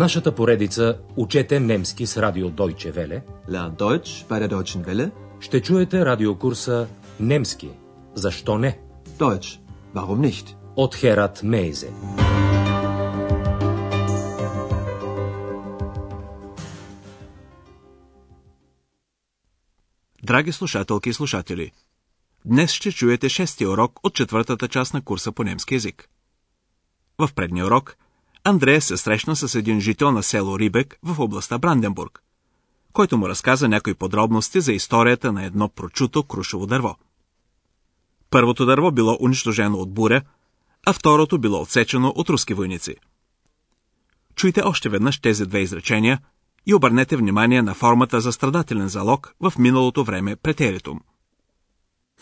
нашата поредица Учете немски с радио Deutsche Welle Lern Deutsch bei der Deutschen Welle. ще чуете радиокурса Немски. Защо не? Deutsch. Warum nicht? От Херат Мейзе. Драги слушателки и слушатели, днес ще чуете шестия урок от четвъртата част на курса по немски язик. В предния урок Андрея се срещна с един жител на село Рибек в областта Бранденбург, който му разказа някои подробности за историята на едно прочуто крушево дърво. Първото дърво било унищожено от буря, а второто било отсечено от руски войници. Чуйте още веднъж тези две изречения и обърнете внимание на формата за страдателен залог в миналото време претеритум.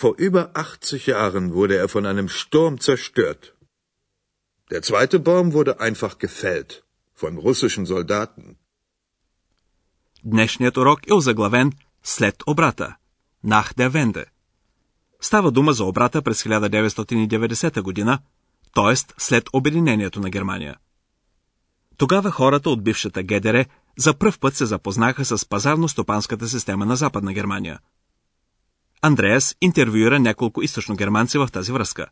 Vor über 80 Jahren wurde er von einem Sturm zerstört. Der zweite Baum wurde einfach gefällt von russischen Soldaten. Днешният урок е озаглавен след обрата – Nach der Wende. Става дума за обрата през 1990 година, т.е. след обединението на Германия. Тогава хората от бившата ГДР за пръв път се запознаха с пазарно-стопанската система на Западна Германия. Андреас интервюира няколко източногерманци в тази връзка.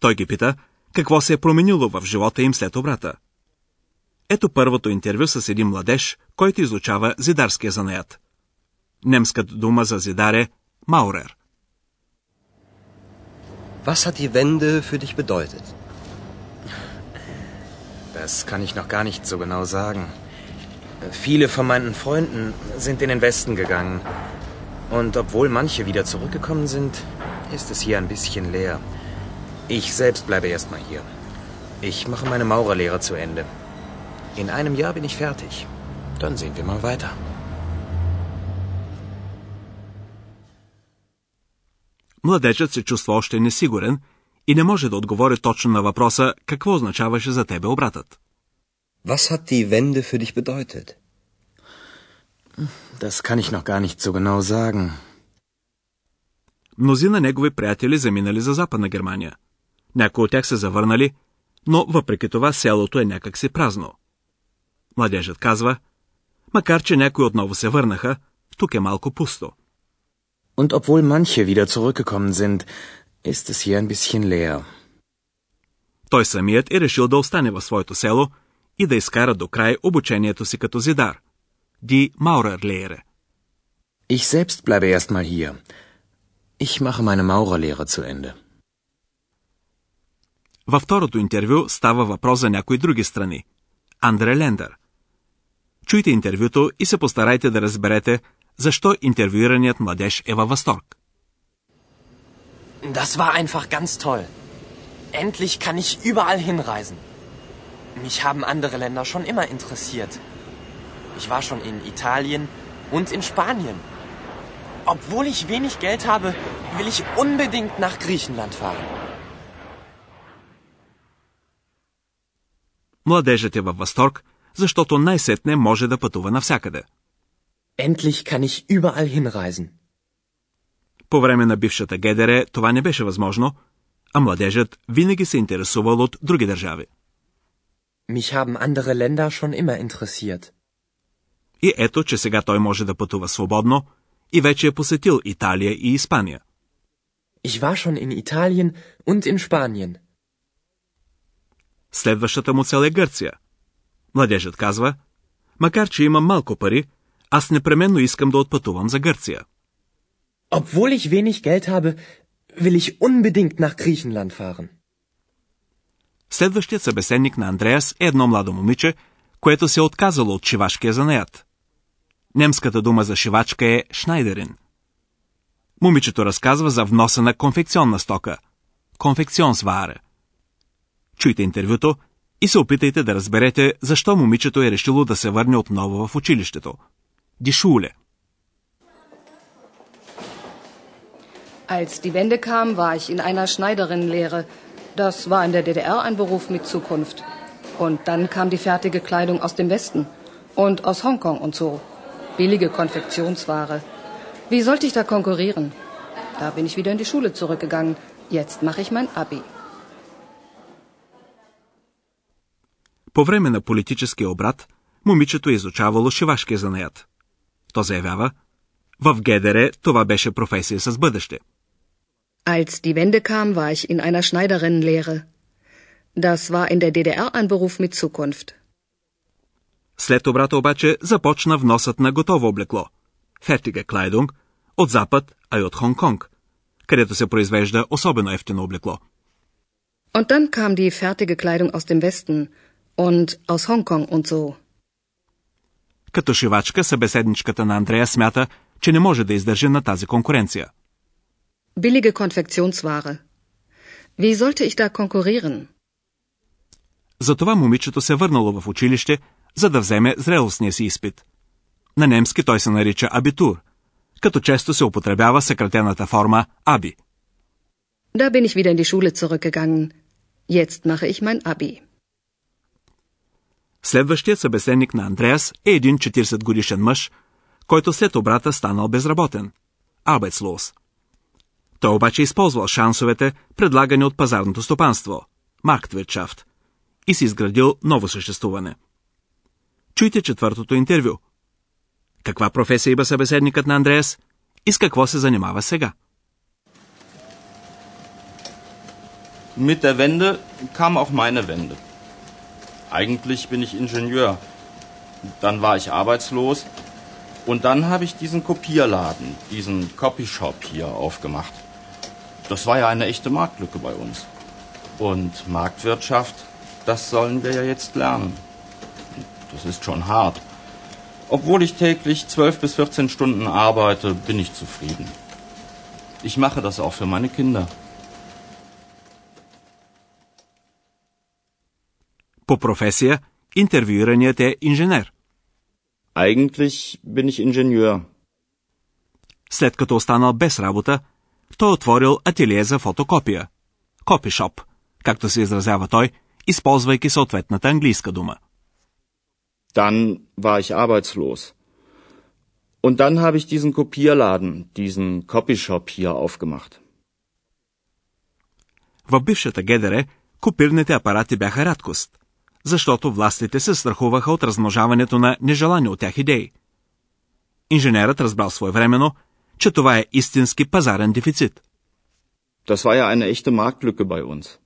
Той ги пита какво се е променило в живота им след обрата. Ето първото интервю с един младеж, който изучава зидарския занаят. Немската дума за зидар е Маурер. Was hat die Wende für dich bedeutet? Das kann ich noch gar nicht so genau sagen. Viele von meinen Freunden sind in den Westen gegangen. Und obwohl manche wieder zurückgekommen sind, ist es hier ein bisschen leer. Ich selbst bleibe erstmal hier. Ich mache meine Maurerlehre zu Ende. In einem Jahr bin ich fertig. Dann sehen wir mal weiter. Младежът се чувства още несигурен и не може да отговори точно на въпроса какво означаваше за тебе обратът. Was hat die Wende für dich bedeutet? Das kann ich noch gar nicht so genau sagen. Мнозина негови приятели заминали за Западна Германия. Някои от тях се завърнали, но въпреки това селото е някакси празно. Младежът казва, макар че някои отново се върнаха, тук е малко пусто. Und obwohl manche wieder zurückgekommen sind, ist es hier ein bisschen leer. Той самият е решил да остане в своето село и да изкара до край обучението си като зидар. Ди Maurerlehre. Ich selbst bleibe erstmal hier. Ich mache meine Maurerlehre zu Ende. Във второто интервю става въпрос за някои други страни. Андре Лендър. Чуйте интервюто и се постарайте да разберете защо интервюираният младеж е във възторг. Das war einfach ganz toll. Endlich kann ich überall hinreisen. Mich haben andere Länder schon immer interessiert. Ich war schon in Italien und in Spanien. Obwohl ich wenig Geld habe, will ich unbedingt nach Griechenland fahren. Младежът е във възторг, защото най-сетне може да пътува навсякъде. Endlich kann ich überall hinreisen. По време на бившата ГДР това не беше възможно, а младежът винаги се интересувал от други държави. Mich haben andere Länder schon immer interessiert. И ето, че сега той може да пътува свободно и вече е посетил Италия и Испания. Ich war schon in Italien und in Spanien. Следващата му цел е Гърция. Младежът казва, макар че имам малко пари, аз непременно искам да отпътувам за Гърция. Obwohl ich wenig Geld habe, will ich unbedingt nach Griechenland fahren. Следващият събеседник на Андреас е едно младо момиче, което се е отказало от шивашкия занаят. Немската дума за шивачка е Шнайдерин. Момичето разказва за вноса на конфекционна стока – конфекционсваре. Чуйте интервюто и се опитайте да разберете защо момичето е решило да се върне отново в училището. Дишуле. Als die Wende kam, war ich in einer Schneiderinnenlehre. Das war in der DDR ein Beruf mit Zukunft. Und dann kam die fertige Kleidung aus dem Westen und aus Hongkong und so. Billige Konfektionsware. Wie sollte ich da konkurrieren? Da bin ich wieder in die Schule zurückgegangen. Jetzt mache ich mein Abi. По време на политическия обрат, момичето е изучавало шивашкия занаят. То заявява, в ГДР това беше професия с бъдеще. Als die Wende kam, war ich in einer Schneiderinnenlehre. Das war in der DDR ein Beruf mit Zukunft. След обрата обаче започна вносът на готово облекло. Фертига Клайдунг от Запад, а и от Хонг-Конг, където се произвежда особено ефтино облекло. Und dann kam die fertige Kleidung aus dem Westen und aus Hongkong und so. Като шивачка, събеседничката на Андрея смята, че не може да издържи на тази конкуренция. Billige Konfektionsware. Wie sollte ich da konkurrieren? Затова момичето се върнало в училище, за да вземе зрелостния си изпит. На немски той се нарича абитур, като често се употребява съкратената форма аби. Da bin ich wieder in die Schule zurückgegangen. Jetzt mache ich mein Abi. Следващият събеседник на Андреас е един 40 годишен мъж, който след обрата станал безработен. Arbeitslos. Той обаче използвал шансовете, предлагани от пазарното стопанство – Marktwirtschaft, и си изградил ново съществуване. Чуйте четвъртото интервю. Каква професия има събеседникът на Андреас и с какво се занимава сега? Mit der Wende kam auch meine Wende. Eigentlich bin ich Ingenieur. Dann war ich arbeitslos. Und dann habe ich diesen Kopierladen, diesen Copyshop hier aufgemacht. Das war ja eine echte Marktlücke bei uns. Und Marktwirtschaft, das sollen wir ja jetzt lernen. Das ist schon hart. Obwohl ich täglich 12 bis 14 Stunden arbeite, bin ich zufrieden. Ich mache das auch für meine Kinder. По професия, интервюираният е инженер. Eigentlich bin ich Ingenieur. След като останал без работа, той отворил ателие за фотокопия. Копишоп, както се изразява той, използвайки съответната английска дума. Dann war ich arbeitslos. Und dann habe ich diesen Kopierladen, diesen Copyshop hier aufgemacht. В бившата ГДР копирните апарати бяха рядкост, защото властите се страхуваха от размножаването на нежелани от тях идеи. Инженерът разбрал своевременно, че това е истински пазарен дефицит. Das war ja eine echte Marktlücke bei uns.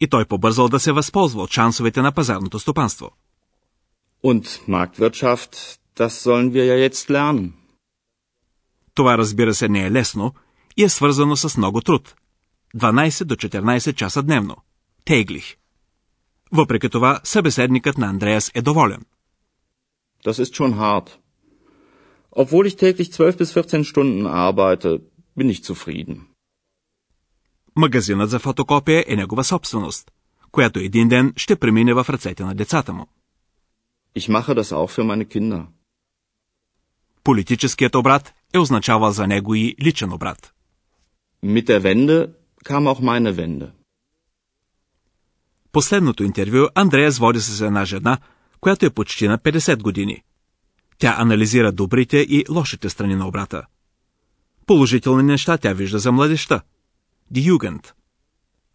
И той побързал да се възползва от шансовете на пазарното стопанство. Und Marktwirtschaft, das sollen wir ja jetzt lernen. Това разбира се не е лесно и е свързано с много труд. 12 до 14 часа дневно. Теглих. Въпреки това, събеседникът на Андреас е доволен. Das ist schon hart. Obwohl ich täglich 12 bis 14 Stunden arbeite, bin ich zufrieden. Магазинът за фотокопия е негова собственост, която един ден ще премине в ръцете на децата му. Ich mache das auch für meine Kinder. Политическият обрат е означавал за него и личен обрат. Mit der Wende kam auch meine Wende. Последното интервю Андреас води с една жена, която е почти на 50 години. Тя анализира добрите и лошите страни на обрата. Положителни неща тя вижда за младеща. Jugend.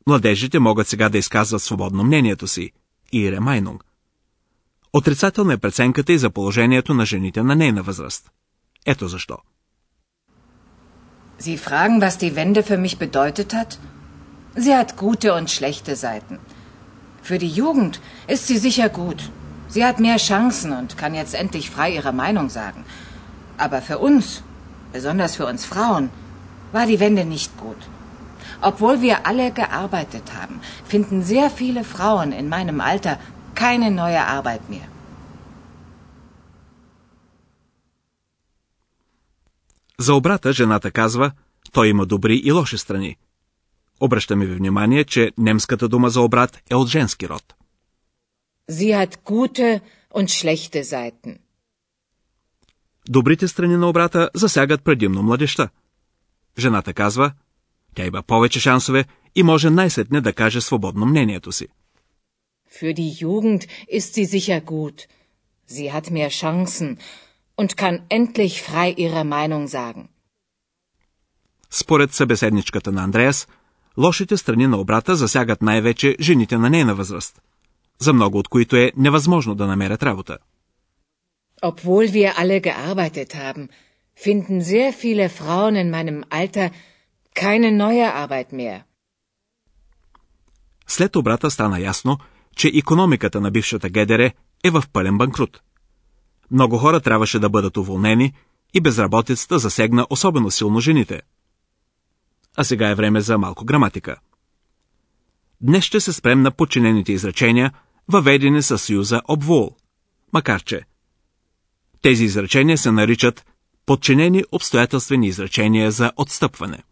Младежите могат сега да изказват свободно мнението си. И Ремайнунг. Отрицателна е преценката и за положението на жените на нейна възраст. Ето защо. Sie fragen, was die Wende für mich bedeutet hat? Sie hat gute und schlechte Seiten. Für die Jugend ist sie sicher gut. Sie hat mehr Chancen und kann jetzt endlich frei ihre Meinung sagen. Aber für uns, besonders für uns Frauen, war die Wende nicht gut. Obwohl wir alle gearbeitet haben, finden sehr viele Frauen in meinem Alter keine neue Arbeit mehr. За обрата жената казва, той има добри и лоши страни. Обръщаме ви внимание, че немската дума за обрат е от женски род. Sie hat gute und schlechte Seiten. Добрите страни на обрата засягат предимно младеща. Жената казва, тя има повече шансове и може най-сетне да каже свободно мнението си. Für die Jugend ist sie sicher gut. Sie hat mehr Chancen und kann endlich frei ihre Meinung sagen. Според събеседничката на Андреас, лошите страни на обрата засягат най-вече жените на нейна възраст. за много от които е невъзможно да намерят работа. Obwohl wir alle gearbeitet haben, finden sehr viele Frauen in meinem Alter keine neue Arbeit mehr. След обрата стана ясно, че економиката на бившата ГДР е в пълен банкрут. Много хора трябваше да бъдат уволнени и безработицата засегна особено силно жените. А сега е време за малко граматика. Днес ще се спрем на подчинените изречения, въведени със съюза обвол, макар че тези изречения се наричат подчинени обстоятелствени изречения за отстъпване.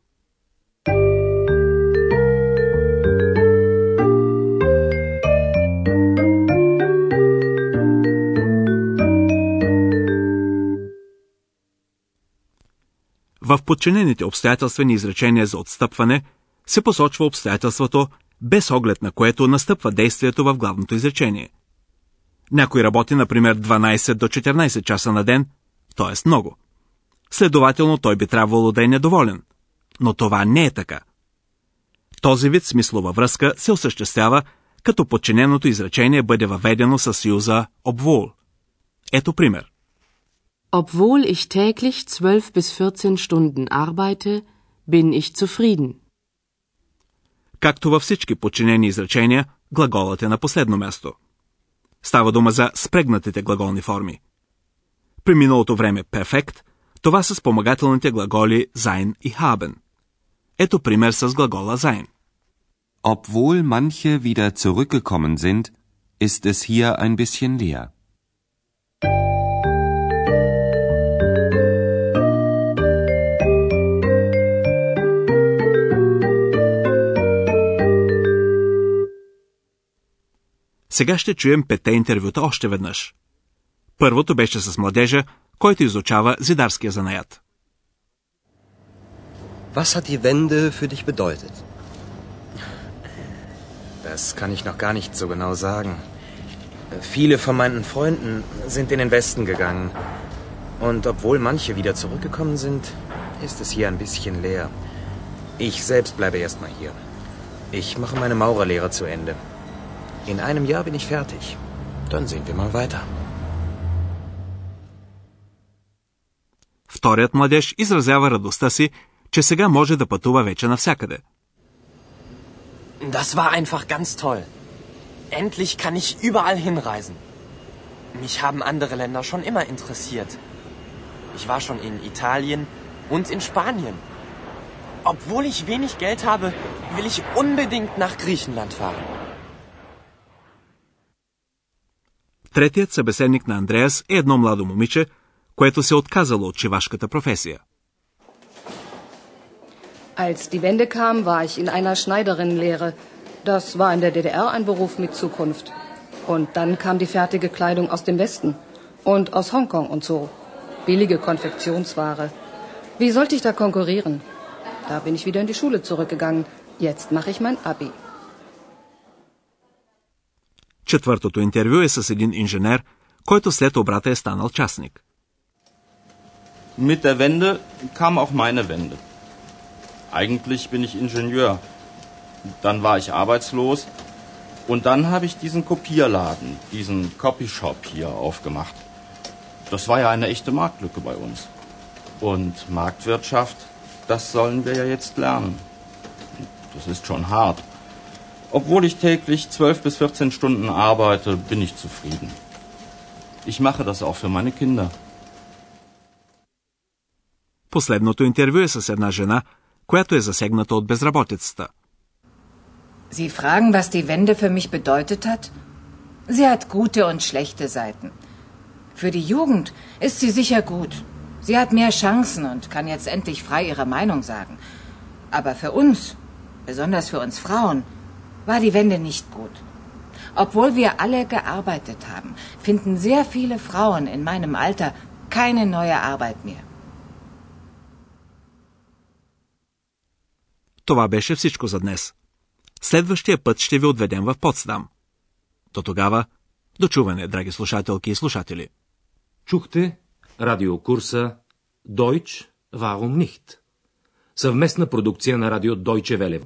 В подчинените обстоятелствени изречения за отстъпване се посочва обстоятелството, без оглед на което настъпва действието в главното изречение. Някой работи, например, 12 до 14 часа на ден, т.е. много. Следователно той би трябвало да е недоволен. Но това не е така. Този вид смислова връзка се осъществява, като подчиненото изречение бъде въведено със съюза обвол. Ето пример. Obwohl ich täglich 12 bis 14 Stunden arbeite, bin ich zufrieden. Както във всички подчинени изречения, глаголът е на последно място. Става дума за спрегнатите глаголни форми. При миналото време перфект, това са спомагателните глаголи sein и haben. Ето пример с глагола sein. Obwohl manche wieder zurückgekommen sind, ist es hier ein bisschen leer. Сега ще чуем пете интервюта още веднъж. Първото беше с младежа, който изучава зидарския занаят. Was hat die Wende für dich bedeutet? Das kann ich noch gar nicht so genau sagen. Viele von meinen Freunden sind in den Westen gegangen. Und obwohl manche wieder zurückgekommen sind, ist es hier ein bisschen leer. Ich selbst bleibe erstmal hier. Ich mache meine Maurerlehre zu Ende. In einem Jahr bin ich fertig. Dann sehen wir mal weiter. Вторият младеж изразява радостта си, че сега може да пътува вече навсякъде. Das war einfach ganz toll. Endlich kann ich überall hinreisen. Mich haben andere Länder schon immer interessiert. Ich war schon in Italien und in Spanien. Obwohl ich wenig Geld habe, will ich unbedingt nach Griechenland fahren. Третият събеседник на Андреас е едно младо момиче, което се отказало от чивашката професия. Als die Wende kam, war ich in einer Schneiderinnenlehre. Das war in der DDR ein Beruf mit Zukunft. Und dann kam die fertige Kleidung aus dem Westen und aus Hongkong und so. Billige Konfektionsware. Wie sollte ich da konkurrieren? Da bin ich wieder in die Schule zurückgegangen. Jetzt mache ich mein Abi. Четвъртото интервю е с един инженер, който след обрата е станал частник. Mit der Wende kam auch meine Wende. Eigentlich bin ich Ingenieur. Dann war ich arbeitslos und dann habe ich diesen Kopierladen, diesen Copyshop hier aufgemacht. Das war ja eine echte Marktlücke bei uns. Und Marktwirtschaft, das sollen wir ja jetzt lernen. Das ist schon hart. Obwohl ich täglich 12 bis 14 Stunden arbeite, bin ich zufrieden. Ich mache das auch für meine Kinder. Последното интервю е с една жена, която е засегната от безработицата. Sie fragen, was die Wende für mich bedeutet hat? Sie hat gute und schlechte Seiten. Für die Jugend ist sie sicher gut. Sie hat mehr Chancen und kann jetzt endlich frei ihre Meinung sagen. Aber für uns, besonders für uns Frauen, war die Wende nicht gut. Obwohl wir alle gearbeitet haben, finden sehr viele Frauen in meinem Alter keine neue Arbeit mehr. Това беше всичко за днес. Следващия път ще ви отведем в Потсдам. До тогава, дочуване, драги слушателки и слушатели. Чухте радиокурса Deutsch, warum nicht? Съвместна продукция на радио Deutsche Welle